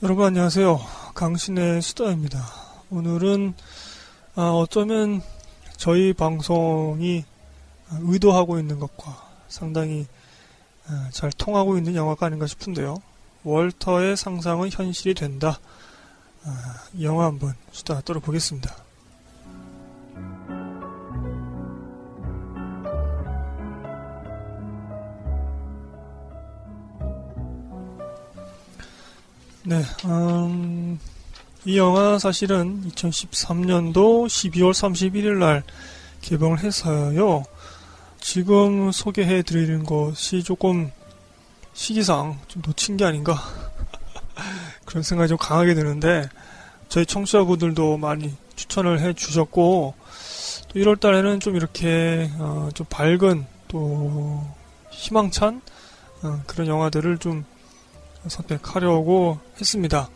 여러분 안녕하세요. 강신의 수다입니다. 오늘은 아, 어쩌면 저희 방송이 의도하고 있는 것과 상당히 아, 잘 통하고 있는 영화가 아닌가 싶은데요. 월터의 상상은 현실이 된다. 아, 이 영화 한번 수다 떨어보겠습니다. 네, 음, 이 영화 사실은 2013년도 12월 31일 날 개봉을 해서요. 지금 소개해 드리는 것이 조금 시기상 좀 놓친 게 아닌가 그런 생각이 좀 강하게 드는데 저희 청취자분들도 많이 추천을 해 주셨고 또 1월 달에는 좀 이렇게 어, 좀 밝은 또 희망찬 어, 그런 영화들을 좀 선택하려고 했습니다.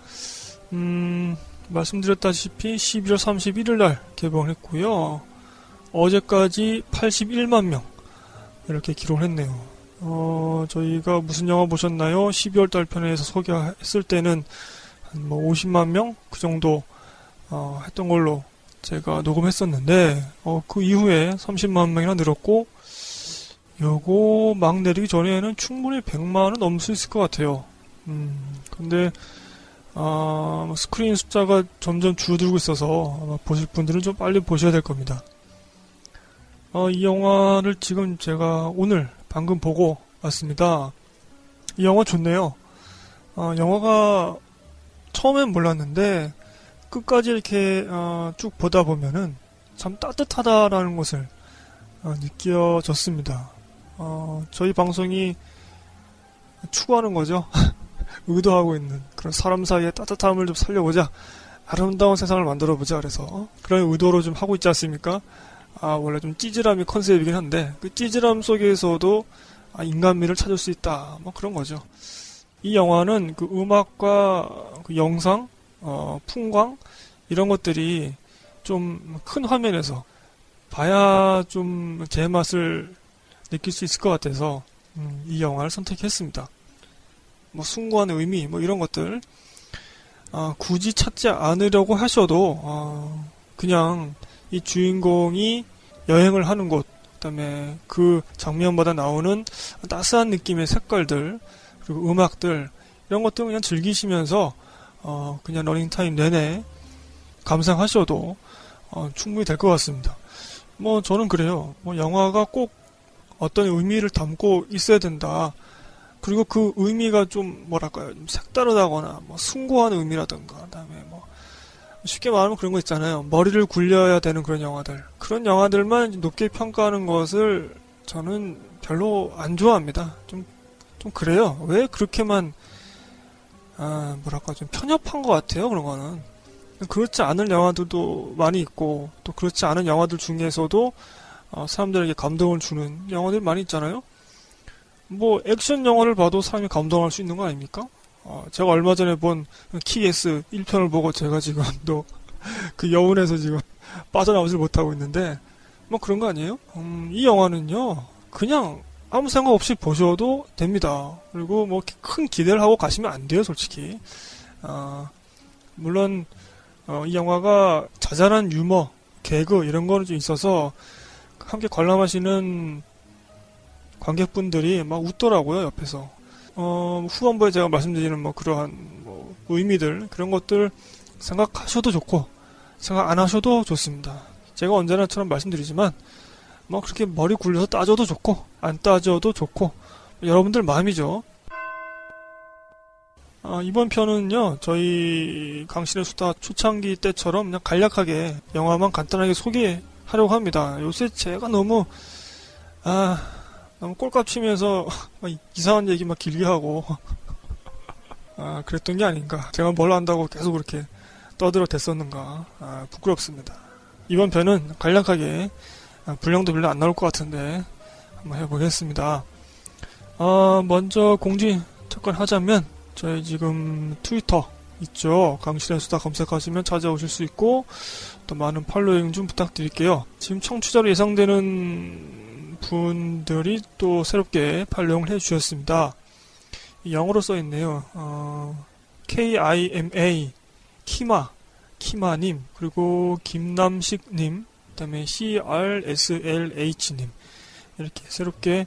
음, 말씀드렸다시피 11월 31일 날 개봉을 했고요. 어제까지 81만 명 이렇게 기록을 했네요. 어, 저희가 무슨 영화 보셨나요? 12월 달 편에서 소개했을 때는 한 뭐 50만 명 그 정도 어, 했던 걸로 제가 녹음했었는데 어, 그 이후에 30만 명이나 늘었고 요거 막 내리기 전에는 충분히 100만은 넘을 수 있을 것 같아요. 음, 근데, 아, 뭐 스크린 숫자가 점점 줄어들고 있어서 아마 보실 분들은 좀 빨리 보셔야 될 겁니다. 어, 이 영화를 지금 제가 오늘 방금 보고 왔습니다. 이 영화 좋네요. 어, 영화가 처음엔 몰랐는데 끝까지 이렇게 어, 쭉 보다 보면은 참 따뜻하다라는 것을 어, 느껴졌습니다. 어, 저희 방송이 추구하는 거죠. 의도하고 있는 그런 사람 사이의 따뜻함을 좀 살려보자. 아름다운 세상을 만들어보자. 그래서 그런 의도로 좀 하고 있지 않습니까? 아, 원래 좀 찌질함이 컨셉이긴 한데 그 찌질함 속에서도 아, 인간미를 찾을 수 있다. 뭐 그런 거죠. 이 영화는 그 음악과 그 영상, 어, 풍광 이런 것들이 좀 큰 화면에서 봐야 좀 제 맛을 느낄 수 있을 것 같아서 음, 이 영화를 선택했습니다. 뭐 숭고한 의미 뭐 이런 것들 아, 굳이 찾지 않으려고 하셔도 아, 그냥 이 주인공이 여행을 하는 곳 그다음에 그 장면마다 나오는 따스한 느낌의 색깔들 그리고 음악들 이런 것들 그냥 즐기시면서 어, 그냥 러닝 타임 내내 감상하셔도 어, 충분히 될 것 같습니다. 뭐 저는 그래요. 뭐 영화가 꼭 어떤 의미를 담고 있어야 된다. 그리고 그 의미가 좀 뭐랄까요? 좀 색다르다거나 뭐 숭고한 의미라든가 그다음에 뭐 쉽게 말하면 그런 거 있잖아요. 머리를 굴려야 되는 그런 영화들. 그런 영화들만 높게 평가하는 것을 저는 별로 안 좋아합니다. 좀좀 그래요. 왜 그렇게만 아 뭐랄까 좀 편협한 것 같아요 그런 거는. 그렇지 않은 영화들도 많이 있고 또 그렇지 않은 영화들 중에서도 어, 사람들에게 감동을 주는 영화들 많이 있잖아요 뭐 액션 영화를 봐도 사람이 감동할 수 있는 거 아닙니까? 어, 제가 얼마 전에 본 키에스 1편을 보고 제가 지금 또 그 여운에서 지금 빠져나오질 못하고 있는데 뭐 그런 거 아니에요? 음, 이 영화는요 그냥 아무 생각 없이 보셔도 됩니다. 그리고 뭐 큰 기대를 하고 가시면 안 돼요, 솔직히. 어, 물론 어, 이 영화가 자잘한 유머, 개그 이런 거는 좀 있어서 함께 관람하시는 관객분들이 막 웃더라고요, 옆에서. 어, 후반부에 제가 말씀드리는 뭐 그러한 뭐 의미들, 그런 것들 생각하셔도 좋고, 생각 안 하셔도 좋습니다. 제가 언제나처럼 말씀드리지만, 뭐 그렇게 머리 굴려서 따져도 좋고, 안 따져도 좋고, 여러분들 마음이죠. 아, 이번 편은요, 저희 강신의 수다 초창기 때처럼 그냥 간략하게 영화만 간단하게 소개하려고 합니다. 요새 제가 너무, 아, 꼴값 치면서 이상한 얘기 막 길게 하고 아, 그랬던 게 아닌가. 제가 뭘 안다고 계속 그렇게 떠들어 댔었는가. 아, 부끄럽습니다. 이번 편은 간략하게 아, 분량도 별로 안 나올 것 같은데 한번 해보겠습니다. 아, 먼저 공지 잠깐 하자면 저희 지금 트위터 있죠. 강신의 수다 검색하시면 찾아오실 수 있고 또 많은 팔로잉 좀 부탁드릴게요. 지금 청취자로 예상되는 분들이 또 새롭게 팔로잉을 해주셨습니다. 영어로 써있네요. 어, KIMA 키마 키마님 그리고 김남식님 그 다음에 CRSLH님 이렇게 새롭게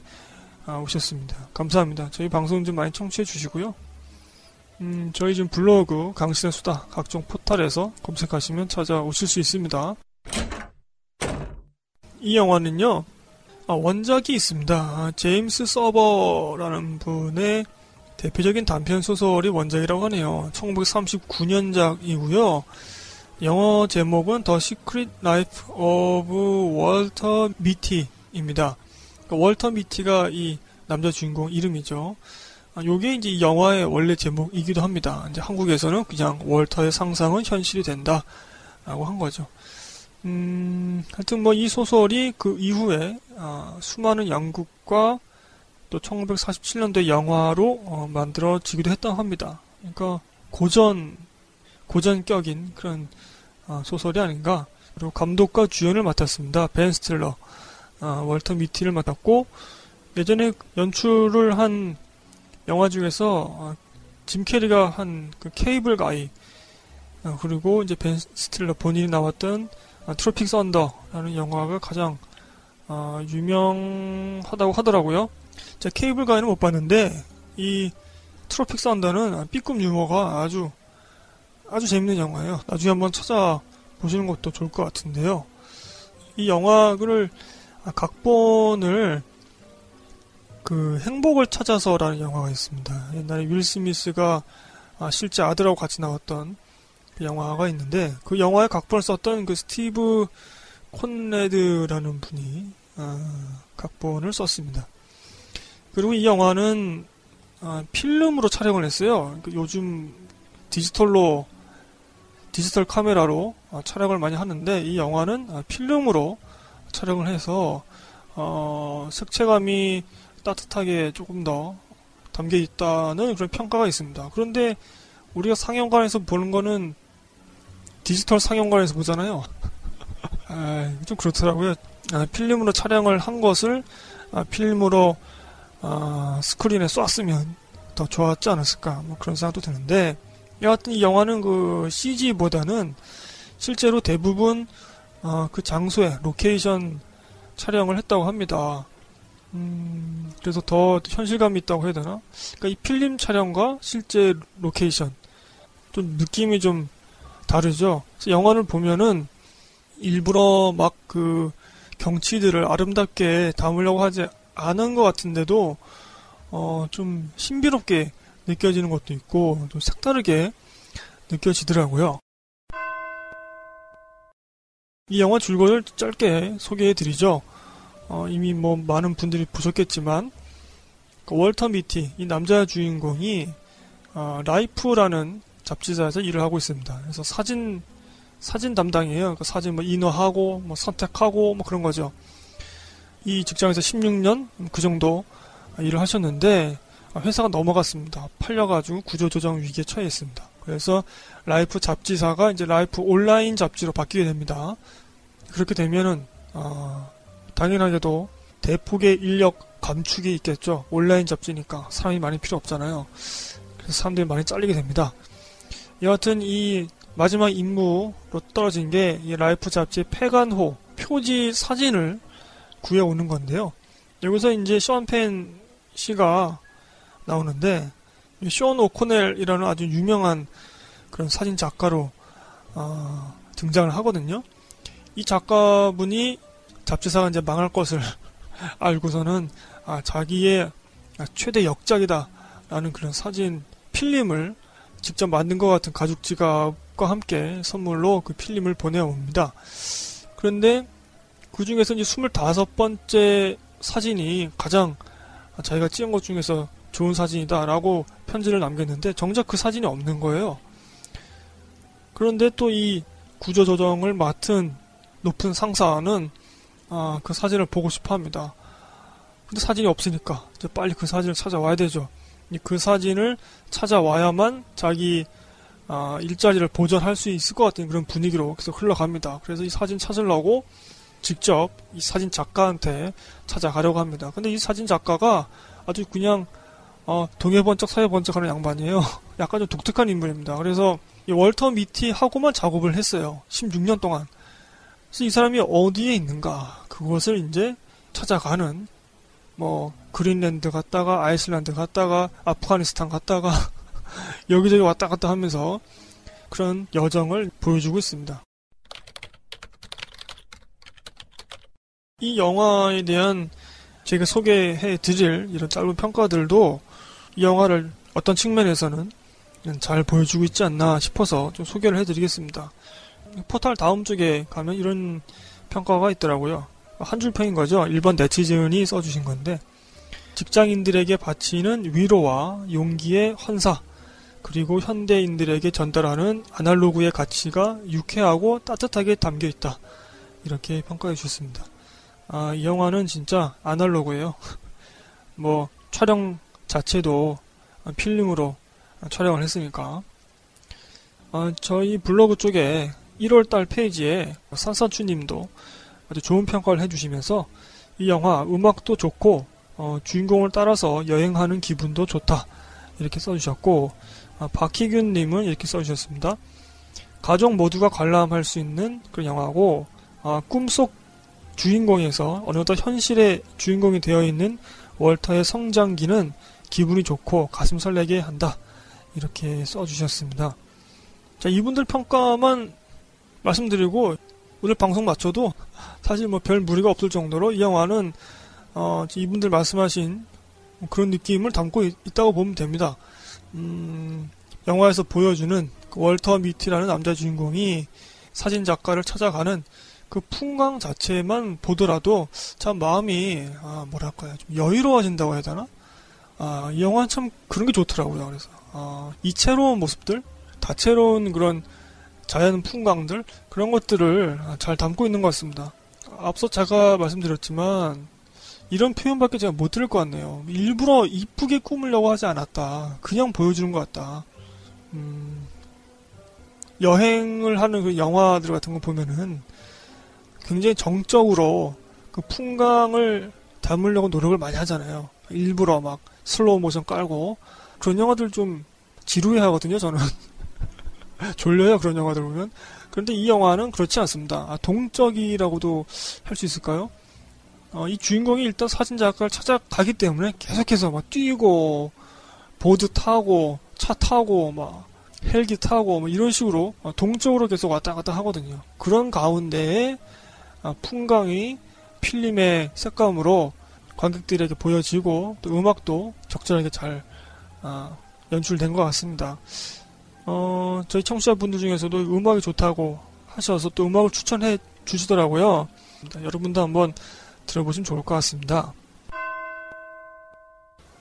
아, 오셨습니다. 감사합니다. 저희 방송 좀 많이 청취해 주시고요. 음, 저희 지금 블로그 강신의 수다 각종 포탈에서 검색하시면 찾아오실 수 있습니다. 이 영화는요, 아, 원작이 있습니다. 아, 제임스 서버라는 분의 대표적인 단편 소설이 원작이라고 하네요. 1939년작이고요. 영어 제목은 The Secret Life of Walter Mitty입니다. 그러니까 월터 미티가 이 남자 주인공 이름이죠. 아, 요게 이제 이 영화의 원래 제목이기도 합니다. 이제 한국에서는 그냥 월터의 상상은 현실이 된다. 라고 한 거죠. 음, 하여튼 뭐 이 소설이 그 이후에 아, 수많은 양국과 또 1947년도에 영화로 어, 만들어지기도 했다고 합니다. 그러니까 고전 고전격인 그런 어, 소설이 아닌가. 그리고 감독과 주연을 맡았습니다. 벤 스틸러, 어, 월터 미티를 맡았고 예전에 연출을 한 영화 중에서 어, 짐 캐리가 한 그 Cable Guy 어, 그리고 이제 벤 스틸러 본인이 나왔던 어, Tropic Thunder라는 영화가 가장 어, 유명하다고 하더라고요. 자, Cable Guy는 못 봤는데 이 Tropic Thunder는 B급 유머가 아주 아주 재밌는 영화예요. 나중에 한번 찾아보시는 것도 좋을 것 같은데요. 이 영화를 아, 각본을 그 행복을 찾아서라는 영화가 있습니다. 옛날에 윌 스미스가 아, 실제 아들하고 같이 나왔던 그 영화가 있는데 그 영화의 각본을 썼던 그 스티브 콘레드라는 분이 아, 각본을 썼습니다. 그리고 이 영화는 아, 필름으로 촬영을 했어요. 그 요즘 디지털로 디지털 카메라로 아, 촬영을 많이 하는데 이 영화는 아, 필름으로 촬영을 해서 어, 색채감이 따뜻하게 조금 더 담겨 있다는 그런 평가가 있습니다. 그런데 우리가 상영관에서 보는 거는 디지털 상영관에서 보잖아요. 아, 좀 그렇더라고요. 아, 필름으로 촬영을 한 것을 아, 필름으로 아, 스크린에 쐈으면 더 좋았지 않았을까 뭐 그런 생각도 드는데 여하튼 이 영화는 그 CG보다는 실제로 대부분 어, 그 장소에 로케이션 촬영을 했다고 합니다. 음, 그래서 더 현실감이 있다고 해야 되나? 그러니까 이 필름 촬영과 실제 로케이션 좀 느낌이 좀 다르죠. 영화를 보면은 일부러 막 그 경치들을 아름답게 담으려고 하지 않은 것 같은데도 어, 좀 신비롭게 느껴지는 것도 있고 좀 색다르게 느껴지더라고요. 이 영화 줄거리를 짧게 소개해 드리죠. 어, 이미 뭐 많은 분들이 보셨겠지만 그 월터 미티 이 남자 주인공이 어, Life라는 잡지사에서 일을 하고 있습니다. 그래서 사진 사진 담당이에요. 그 사진 뭐 인화하고 뭐 선택하고 뭐 그런 거죠. 이 직장에서 16년 그 정도 일을 하셨는데 회사가 넘어갔습니다. 팔려가지고 구조조정 위기에 처해 있습니다. 그래서 Life 잡지사가 이제 Life 온라인 잡지로 바뀌게 됩니다. 그렇게 되면은 어, 당연하게도 대폭의 인력 감축이 있겠죠. 온라인 잡지니까 사람이 많이 필요 없잖아요. 그래서 사람들이 많이 잘리게 됩니다. 여하튼 이 마지막 임무로 떨어진 게 이 Life 잡지의 폐간호 표지 사진을 구해오는 건데요. 여기서 이제 션펜 씨가 나오는데 쇼온 오코넬이라는 아주 유명한 그런 사진 작가로 어, 등장을 하거든요. 이 작가분이 잡지사가 이제 망할 것을 알고서는 아, 자기의 최대 역작이다라는 그런 사진 필름을 직접 만든 것 같은 가죽 지갑 과 함께 선물로 그 필름을 보내옵니다. 그런데 그 중에서 이제 25번째 사진이 가장 자기가 찍은 것 중에서 좋은 사진이다라고 편지를 남겼는데 정작 그 사진이 없는 거예요. 그런데 또 이 구조 조정을 맡은 높은 상사는 아, 그 사진을 보고 싶어 합니다. 근데 사진이 없으니까 이제 빨리 그 사진을 찾아와야 되죠. 그 사진을 찾아와야만 자기 아, 일자리를 보존할 수 있을 것 같은 그런 분위기로 계속 흘러갑니다. 그래서 이 사진 찾으려고 직접 이 사진 작가한테 찾아가려고 합니다. 근데 이 사진 작가가 아주 그냥 어, 동에 번쩍 서에 번쩍 하는 양반이에요. 약간 좀 독특한 인물입니다. 그래서 이 월터 미티하고만 작업을 했어요. 16년 동안. 그래서 이 사람이 어디에 있는가 그것을 이제 찾아가는 뭐 그린랜드 갔다가 아이슬란드 갔다가 아프가니스탄 갔다가 여기저기 왔다 갔다 하면서 그런 여정을 보여주고 있습니다. 이 영화에 대한 제가 소개해 드릴 이런 짧은 평가들도 이 영화를 어떤 측면에서는 잘 보여주고 있지 않나 싶어서 좀 소개를 해드리겠습니다. 포탈 다음 쪽에 가면 이런 평가가 있더라고요. 한 줄 평인 거죠. 일본 네티즌이 써주신 건데 직장인들에게 바치는 위로와 용기의 환사 그리고 현대인들에게 전달하는 아날로그의 가치가 유쾌하고 따뜻하게 담겨 있다. 이렇게 평가해 주셨습니다. 아, 이 영화는 진짜 아날로그예요. 뭐 촬영 자체도 필름으로 촬영을 했으니까. 아, 저희 블로그 쪽에 1월달 페이지에 산산추님도 아주 좋은 평가를 해주시면서 이 영화 음악도 좋고 어, 주인공을 따라서 여행하는 기분도 좋다 이렇게 써주셨고 아, 박희균님은 이렇게 써주셨습니다. 가족 모두가 관람할 수 있는 그런 영화고 아, 꿈속 주인공에서 어느덧 현실의 주인공이 되어 있는 월터의 성장기는 기분이 좋고 가슴 설레게 한다. 이렇게 써주셨습니다. 자, 이분들 평가만 말씀드리고 오늘 방송 마쳐도 사실 뭐 별 무리가 없을 정도로 이 영화는 어, 이분들 말씀하신 그런 느낌을 담고 있, 다고 보면 됩니다. 음, 영화에서 보여주는 그 월터 미티라는 남자 주인공이 사진 작가를 찾아가는 그 풍광 자체만 보더라도 참 마음이 아, 뭐랄까요 좀 여유로워진다고 해야 되나? 아, 이 영화는 참 그런 게 좋더라고요. 그래서 아, 이채로운 모습들, 다채로운 그런 자연 풍광들 그런 것들을 잘 담고 있는 것 같습니다. 앞서 제가 말씀드렸지만 이런 표현밖에 제가 못 들을 것 같네요. 일부러 이쁘게 꾸미려고 하지 않았다. 그냥 보여주는 것 같다. 음, 여행을 하는 그 영화들 같은 거 보면은 굉장히 정적으로 그 풍광을 담으려고 노력을 많이 하잖아요. 일부러 막 슬로우 모션 깔고 그런 영화들 좀 지루해 하거든요, 저는. 졸려요, 그런 영화들 보면. 그런데 이 영화는 그렇지 않습니다. 아, 동적이라고도 할 수 있을까요? 어, 이 주인공이 일단 사진작가를 찾아가기 때문에 계속해서 막 뛰고, 보드 타고, 차 타고, 막, 헬기 타고, 뭐 이런 식으로 동적으로 계속 왔다 갔다 하거든요. 그런 가운데에 아, 풍광이 필름의 색감으로 관객들에게 보여지고 또 음악도 적절하게 잘 아, 연출된 것 같습니다. 어, 저희 청취자분들 중에서도 음악이 좋다고 하셔서 또 음악을 추천해 주시더라고요. 여러분도 한번 들어보시면 좋을 것 같습니다.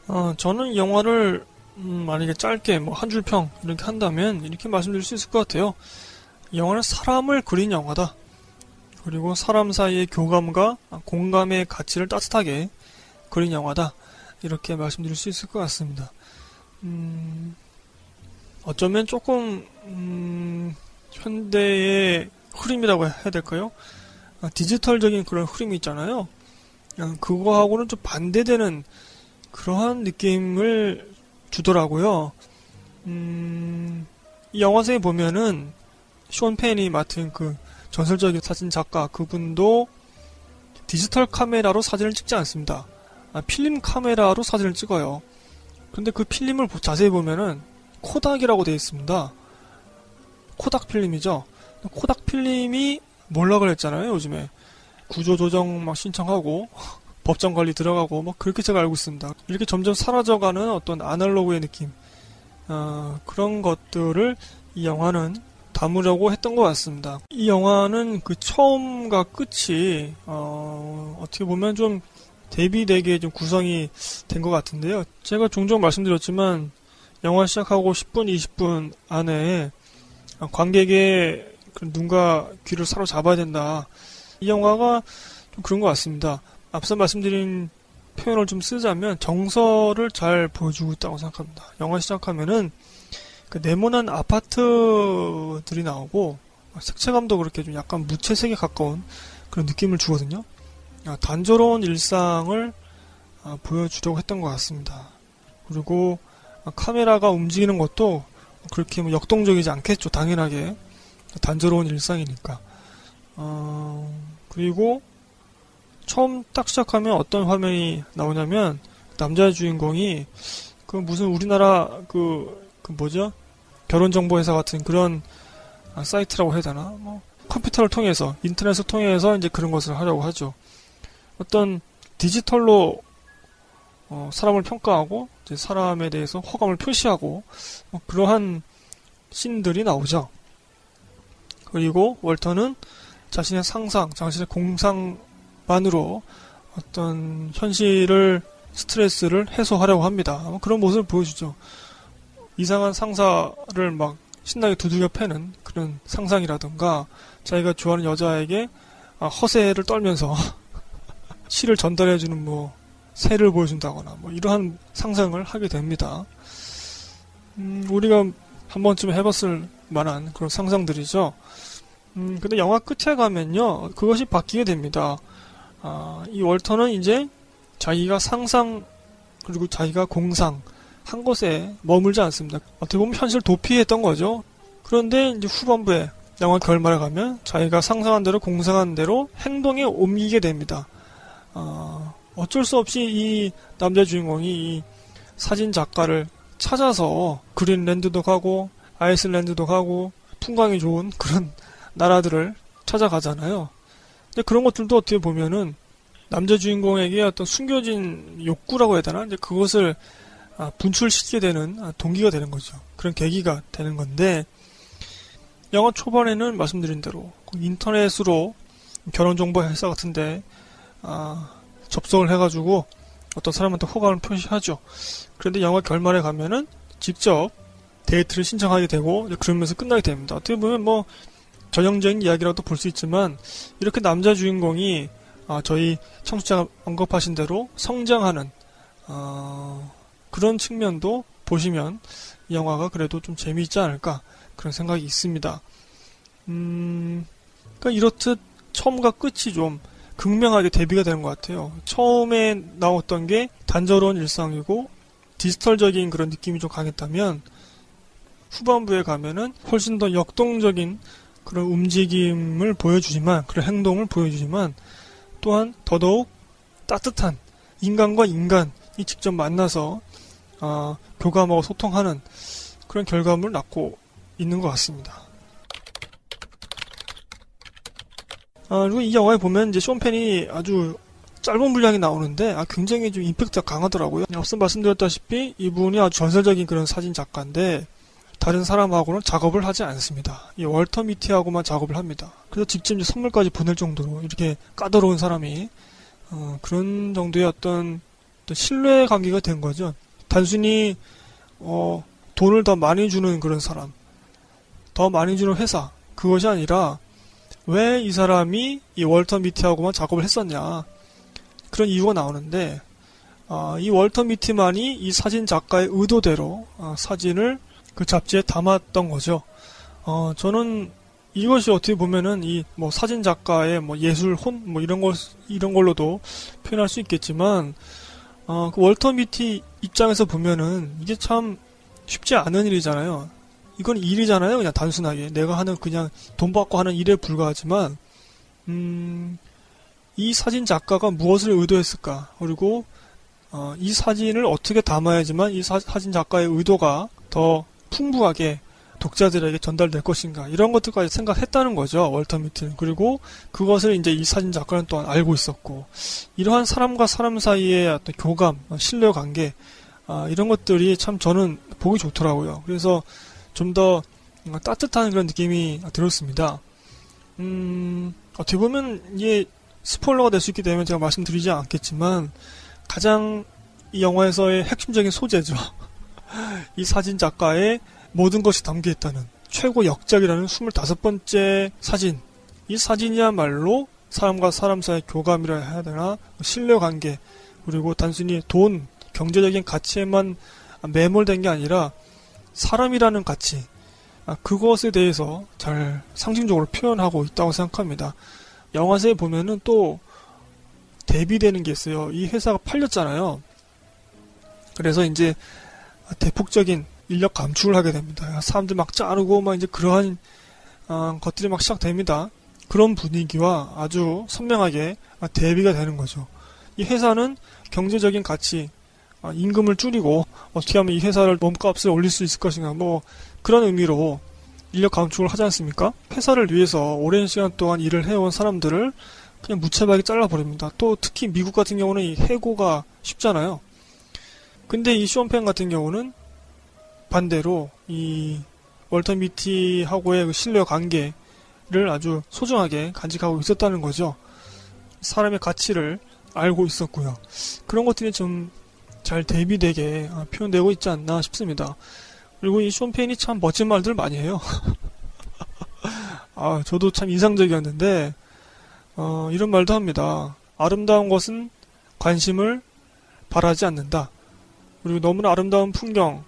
어, 저는 이 영화를 음, 만약에 짧게 뭐 한 줄 평 이렇게 한다면 이렇게 말씀드릴 수 있을 것 같아요. 이 영화는 사람을 그린 영화다. 그리고 사람 사이의 교감과 공감의 가치를 따뜻하게 그린 영화다. 이렇게 말씀드릴 수 있을 것 같습니다. 음, 어쩌면 조금 음, 현대의 흐름이라고 해야 될까요? 아, 디지털적인 그런 흐름이 있잖아요. 아, 그거하고는 좀 반대되는 그러한 느낌을 주더라고요. 음, 이 영화상에 보면은 쇼 펜이 맡은 그 전설적인 사진 작가 그분도 디지털 카메라로 사진을 찍지 않습니다. 아, 필름 카메라로 사진을 찍어요. 근데 그 필름을 자세히 보면은 코닥이라고 되어 있습니다. 코닥 필름이죠. 코닥 필름이 몰라 그랬잖아요, 요즘에. 구조조정 막 신청하고, 법정 관리 들어가고, 뭐 그렇게 제가 알고 있습니다. 이렇게 점점 사라져가는 어떤 아날로그의 느낌, 어, 그런 것들을 이 영화는 담으려고 했던 것 같습니다. 이 영화는 그 처음과 끝이 어, 어떻게 보면 좀 대비되게 좀 구성이 된 것 같은데요. 제가 종종 말씀드렸지만 영화 시작하고 10분, 20분 안에 관객의 그 눈과 귀를 사로잡아야 된다. 이 영화가 좀 그런 것 같습니다. 앞서 말씀드린 표현을 좀 쓰자면 정서를 잘 보여주고 있다고 생각합니다. 영화 시작하면은 그 네모난 아파트들이 나오고 색채감도 그렇게 좀 약간 무채색에 가까운 그런 느낌을 주거든요. 아, 단조로운 일상을 아, 보여주려고 했던 것 같습니다. 그리고 카메라가 움직이는 것도 그렇게 뭐 역동적이지 않겠죠. 당연하게 단조로운 일상이니까. 어, 그리고 처음 딱 시작하면 어떤 화면이 나오냐면 남자 주인공이 그 무슨 우리나라 그, 그 뭐죠? 결혼 정보 회사 같은 그런 아, 사이트라고 해야 되나? 뭐 컴퓨터를 통해서 인터넷을 통해서 이제 그런 것을 하려고 하죠. 어떤 디지털로 어, 사람을 평가하고 사람에 대해서 호감을 표시하고 뭐 그러한 씬들이 나오죠. 그리고 월터는 자신의 상상, 자신의 공상만으로 어떤 현실을 스트레스를 해소하려고 합니다. 뭐 그런 모습을 보여주죠. 이상한 상사를 막 신나게 두들겨 패는 그런 상상이라든가 자기가 좋아하는 여자에게 아, 허세를 떨면서 시를 전달해주는 뭐 새를 보여준다거나 뭐 이러한 상상을 하게 됩니다. 음, 우리가 한 번쯤 해봤을 만한 그런 상상들이죠. 음, 근데 영화 끝에 가면요, 그것이 바뀌게 됩니다. 아, 이 월터는 이제 자기가 상상, 그리고 자기가 공상, 한 곳에 머물지 않습니다. 어떻게 보면 현실 도피했던 거죠. 그런데 이제 후반부에 영화 결말에 가면 자기가 상상한 대로 공상한 대로 행동에 옮기게 됩니다. 어, 어쩔 수 없이 이 남자 주인공이 이 사진 작가를 찾아서 그린랜드도 가고 아이슬랜드도 가고 풍광이 좋은 그런 나라들을 찾아가잖아요. 근데 그런 것들도 어떻게 보면은 남자 주인공에게 어떤 숨겨진 욕구라고 해야 되나? 이제 그것을 아, 분출시키게 되는 아, 동기가 되는 거죠. 그런 계기가 되는 건데 영화 초반에는 말씀드린 대로 인터넷으로 결혼 정보 회사 같은데 아, 접속을 해가지고 어떤 사람한테 호감을 표시하죠. 그런데 영화 결말에 가면은 직접 데이트를 신청하게 되고 그러면서 끝나게 됩니다. 어떻게 보면 뭐 전형적인 이야기라도 볼 수 있지만 이렇게 남자 주인공이 아, 저희 청취자가 언급하신 대로 성장하는 어, 그런 측면도 보시면 이 영화가 그래도 좀 재미있지 않을까 그런 생각이 있습니다. 음, 그러니까 이렇듯 처음과 끝이 좀 극명하게 대비가 되는 것 같아요. 처음에 나왔던 게 단조로운 일상이고 디지털적인 그런 느낌이 좀 강했다면 후반부에 가면은 훨씬 더 역동적인 그런 움직임을 보여주지만 그런 행동을 보여주지만 또한 더더욱 따뜻한 인간과 인간이 직접 만나서 어, 교감하고 소통하는 그런 결과물을 낳고 있는 것 같습니다. 아, 그리고 이 영화에 보면 이제 쇼펜이 아주 짧은 분량이 나오는데 아, 굉장히 좀 임팩트가 강하더라고요. 앞서 말씀드렸다시피 이분이 아주 전설적인 그런 사진 작가인데 다른 사람하고는 작업을 하지 않습니다. 이 월터 미티하고만 작업을 합니다. 그래서 직접 선물까지 보낼 정도로 이렇게 까다로운 사람이 어, 그런 정도의 어떤, 어떤 신뢰 관계가 된 거죠. 단순히 어, 돈을 더 많이 주는 그런 사람, 더 많이 주는 회사 그것이 아니라 왜 이 사람이 이 월터 미티하고만 작업을 했었냐 그런 이유가 나오는데 어, 이 월터 미티만이 이 사진 작가의 의도대로 어, 사진을 그 잡지에 담았던 거죠. 어, 저는 이것이 어떻게 보면은 이 뭐 사진 작가의 뭐 예술 혼 뭐 이런 걸 이런 걸로도 표현할 수 있겠지만 어, 그 월터 미티 입장에서 보면은 이게 참 쉽지 않은 일이잖아요. 이건 일이잖아요. 그냥 단순하게 내가 하는 그냥 돈 받고 하는 일에 불과하지만 음, 이 사진 작가가 무엇을 의도했을까? 그리고 어, 이 사진을 어떻게 담아야지만 이 사, 진 작가의 의도가 더 풍부하게 독자들에게 전달될 것인가 이런 것들까지 생각했다는 거죠 월터 미트는 그리고 그것을 이제 이 사진 작가는 또한 알고 있었고 이러한 사람과 사람 사이의 어떤 교감 신뢰 관계 아, 이런 것들이 참 저는 보기 좋더라고요. 그래서 좀 더 따뜻한 그런 느낌이 들었습니다. 음 어떻게 보면 이게 스포일러가 될 수 있기 때문에 제가 말씀드리지 않겠지만 가장 이 영화에서의 핵심적인 소재죠 이 사진 작가의 모든 것이 담겨 있다는 최고 역작이라는 25번째 사진. 이 사진이야말로 사람과 사람 사이의 교감이라 해야 되나? 신뢰관계. 그리고 단순히 돈, 경제적인 가치에만 매몰된 게 아니라 사람이라는 가치. 아, 그것에 대해서 잘 상징적으로 표현하고 있다고 생각합니다. 영화사에 보면은 또 대비되는 게 있어요. 이 회사가 팔렸잖아요. 그래서 이제 대폭적인 인력 감축을 하게 됩니다. 사람들 막 자르고 막 이제 그러한 어, 것들이 막 시작됩니다. 그런 분위기와 아주 선명하게 대비가 되는 거죠. 이 회사는 경제적인 가치, 아, 임금을 줄이고 어떻게 하면 이 회사를 몸값을 올릴 수 있을 것인가 뭐 그런 의미로 인력 감축을 하지 않습니까? 회사를 위해서 오랜 시간 동안 일을 해온 사람들을 그냥 무차별하게 잘라버립니다. 또 특히 미국 같은 경우는 이 해고가 쉽잖아요. 근데 이 쇼펜 같은 경우는 반대로 이 월터 미티하고의 그 신뢰 관계를 아주 소중하게 간직하고 있었다는 거죠. 사람의 가치를 알고 있었고요. 그런 것들이 좀 잘 대비되게 아, 표현되고 있지 않나 싶습니다. 그리고 이 쇼펜이 참 멋진 말들 많이 해요. 아, 저도 참 인상적이었는데, 어, 이런 말도 합니다. 아름다운 것은 관심을 바라지 않는다. 그리고 너무나 아름다운 풍경,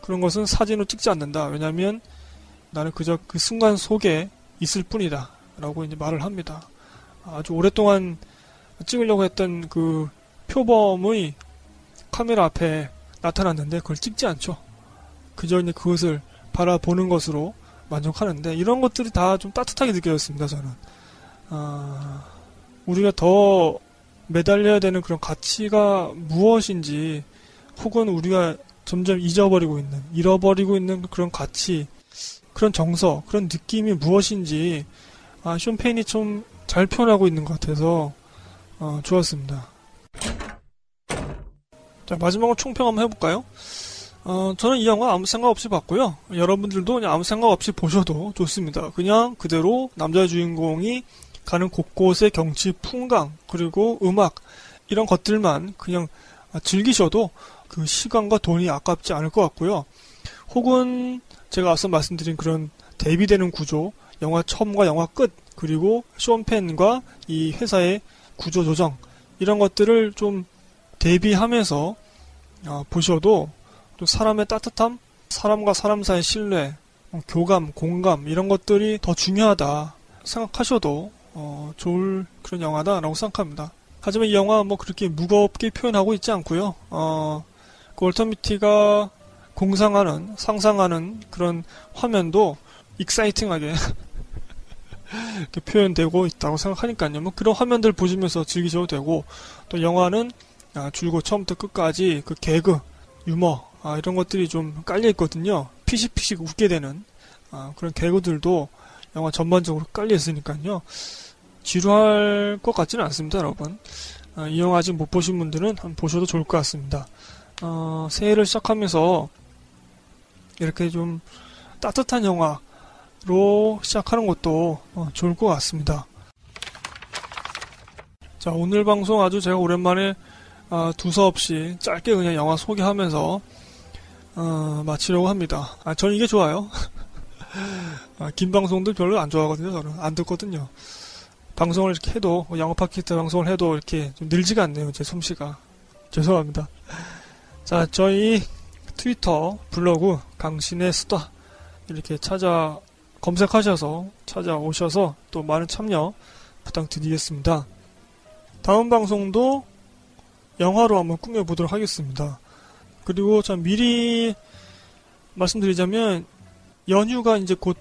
그런 것은 사진으로 찍지 않는다. 왜냐하면 나는 그저 그 순간 속에 있을 뿐이다. 라고 이제 말을 합니다. 아주 오랫동안 찍으려고 했던 그 표범의 카메라 앞에 나타났는데 그걸 찍지 않죠. 그저 이제 그것을 바라보는 것으로 만족하는데 이런 것들이 다 좀 따뜻하게 느껴졌습니다. 저는 아, 우리가 더 매달려야 되는 그런 가치가 무엇인지 혹은 우리가 점점 잊어버리고 있는, 잃어버리고 있는 그런 가치, 그런 정서, 그런 느낌이 무엇인지, 아, 쇼페인이 좀 잘 표현하고 있는 것 같아서, 어, 좋았습니다. 자, 마지막으로 총평 한번 해볼까요? 어, 저는 이 영화 아무 생각 없이 봤고요. 여러분들도 그냥 아무 생각 없이 보셔도 좋습니다. 그냥 그대로 남자 주인공이 가는 곳곳의 경치, 풍광, 그리고 음악, 이런 것들만 그냥 즐기셔도 그 시간과 돈이 아깝지 않을 것 같고요. 혹은 제가 앞서 말씀드린 그런 대비되는 구조, 영화 처음과 영화 끝, 그리고 쇼펜과 이 회사의 구조 조정, 이런 것들을 좀 대비하면서 어, 보셔도 또 사람의 따뜻함, 사람과 사람 사이의 신뢰, 어, 교감, 공감 이런 것들이 더 중요하다 생각하셔도 어, 좋을 그런 영화다라고 생각합니다. 하지만 이 영화 뭐 그렇게 무겁게 표현하고 있지 않고요. 어, 그 월터 미티가 공상하는, 상상하는 그런 화면도 익사이팅하게 표현되고 있다고 생각하니까요. 뭐 그런 화면들 보시면서 즐기셔도 되고 또 영화는 아, 줄곧 처음부터 끝까지 그 개그, 유머 아, 이런 것들이 좀 깔려 있거든요. 피식피식 웃게 되는 아, 그런 개그들도 영화 전반적으로 깔려 있으니까요. 지루할 것 같지는 않습니다, 여러분. 아, 이 영화 아직 못 보신 분들은 한번 보셔도 좋을 것 같습니다. 어, 새해를 시작하면서 이렇게 좀 따뜻한 영화로 시작하는 것도 어, 좋을 것 같습니다. 자, 오늘 방송 아주 제가 오랜만에 어, 두서없이 짧게 그냥 영화 소개하면서 어, 마치려고 합니다. 아, 저는 이게 좋아요. 아, 긴 방송들 별로 안 좋아하거든요. 저는 안 듣거든요. 방송을 이렇게 해도 영어 팟캐스트 방송을 해도 이렇게 좀 늘지가 않네요. 제 솜씨가 죄송합니다. 자, 저희 트위터, 블로그, 강신의 수다 이렇게 찾아 검색하셔서 찾아오셔서 또 많은 참여 부탁드리겠습니다. 다음 방송도 영화로 한번 꾸며보도록 하겠습니다. 그리고 참 미리 말씀드리자면 연휴가 이제 곧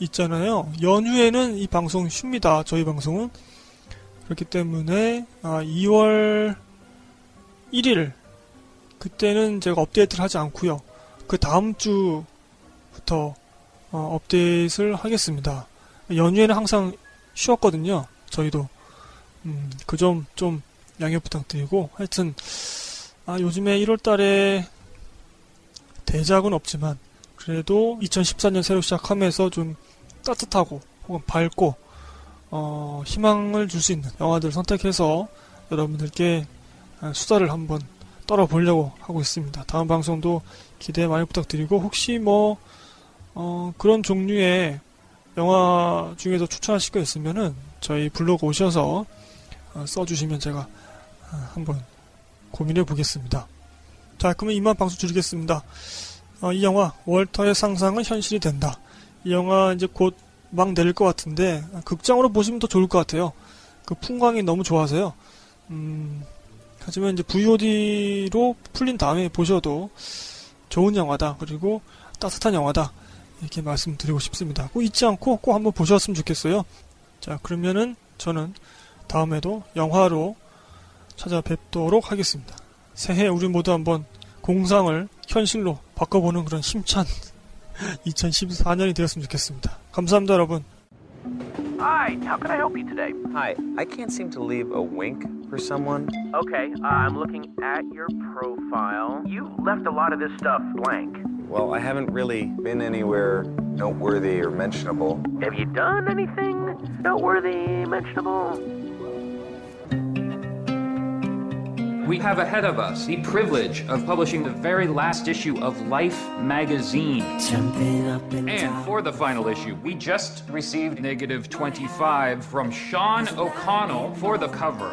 있잖아요. 연휴에는 이 방송 쉽니다. 저희 방송은 그렇기 때문에 아, 2월 1일 그때는 제가 업데이트를 하지 않고요. 그 다음 주부터 어, 업데이트를 하겠습니다. 연휴에는 항상 쉬었거든요. 저희도 음, 그 점 좀 양해 부탁드리고 하여튼 아, 요즘에 1월달에 대작은 없지만 그래도 2014년 새로 시작하면서 좀 따뜻하고 혹은 밝고 어, 희망을 줄 수 있는 영화들을 선택해서 여러분들께 아, 수다를 한번 떨어보려고 하고 있습니다. 다음 방송도 기대 많이 부탁드리고 혹시 뭐 어, 그런 종류의 영화 중에서 추천하실 거 있으면은 저희 블로그 오셔서 어, 써주시면 제가 어, 한번 고민해 보겠습니다. 자, 그러면 이만 방송 줄이겠습니다. 어, 이 영화 월터의 상상은 현실이 된다. 이 영화 이제 곧 막 내릴 것 같은데 극장으로 보시면 더 좋을 것 같아요. 그 풍광이 너무 좋아서요. 음, 하지만 이제 VOD로 풀린 다음에 보셔도 좋은 영화다. 그리고 따뜻한 영화다. 이렇게 말씀드리고 싶습니다. 꼭 잊지 않고 꼭 한번 보셨으면 좋겠어요. 자, 그러면은 저는 다음에도 영화로 찾아뵙도록 하겠습니다. 새해 우리 모두 한번 공상을 현실로 바꿔보는 그런 힘찬 2014년이 되었으면 좋겠습니다. 감사합니다, 여러분. Hi, how can I help you today? Hi, I can't seem to leave a wink for someone. Okay, uh, I'm looking at your profile. You left a lot of this stuff blank. Well, I haven't really been anywhere noteworthy or mentionable. Have you done anything noteworthy, mentionable? We have ahead of us the privilege of publishing the very last issue of Life magazine. And for the final issue, we just received negative 25 from Sean O'Connell for the cover.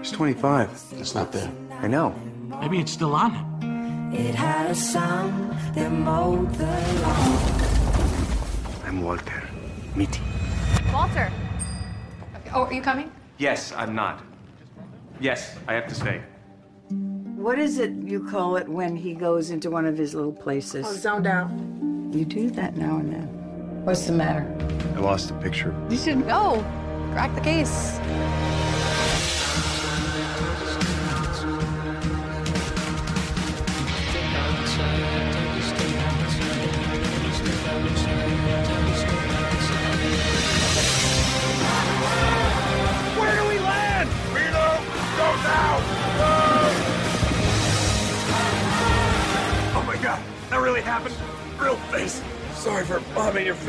It's 25. It's not there. I know. Maybe it's still on. It had a sound that mowed the lawn. I'm Walter. Mitty. Walter. Oh, are you coming? Yes, I'm not. Yes, I have to stay. What is it you call it when he goes into one of his little places? Oh, zoned out. You do that now and then. What's the matter? I lost the picture. You should go. Crack the case.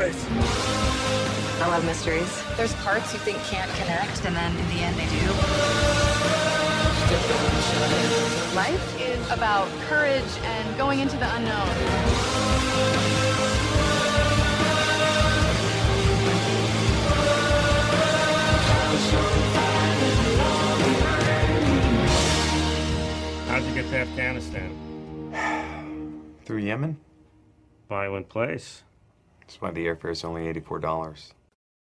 Face. I love mysteries. There's parts you think can't connect, and then in the end they do. Life is about courage and going into the unknown. How'd you get to Afghanistan? Through Yemen? Violent place. That's why the airfare is only $84.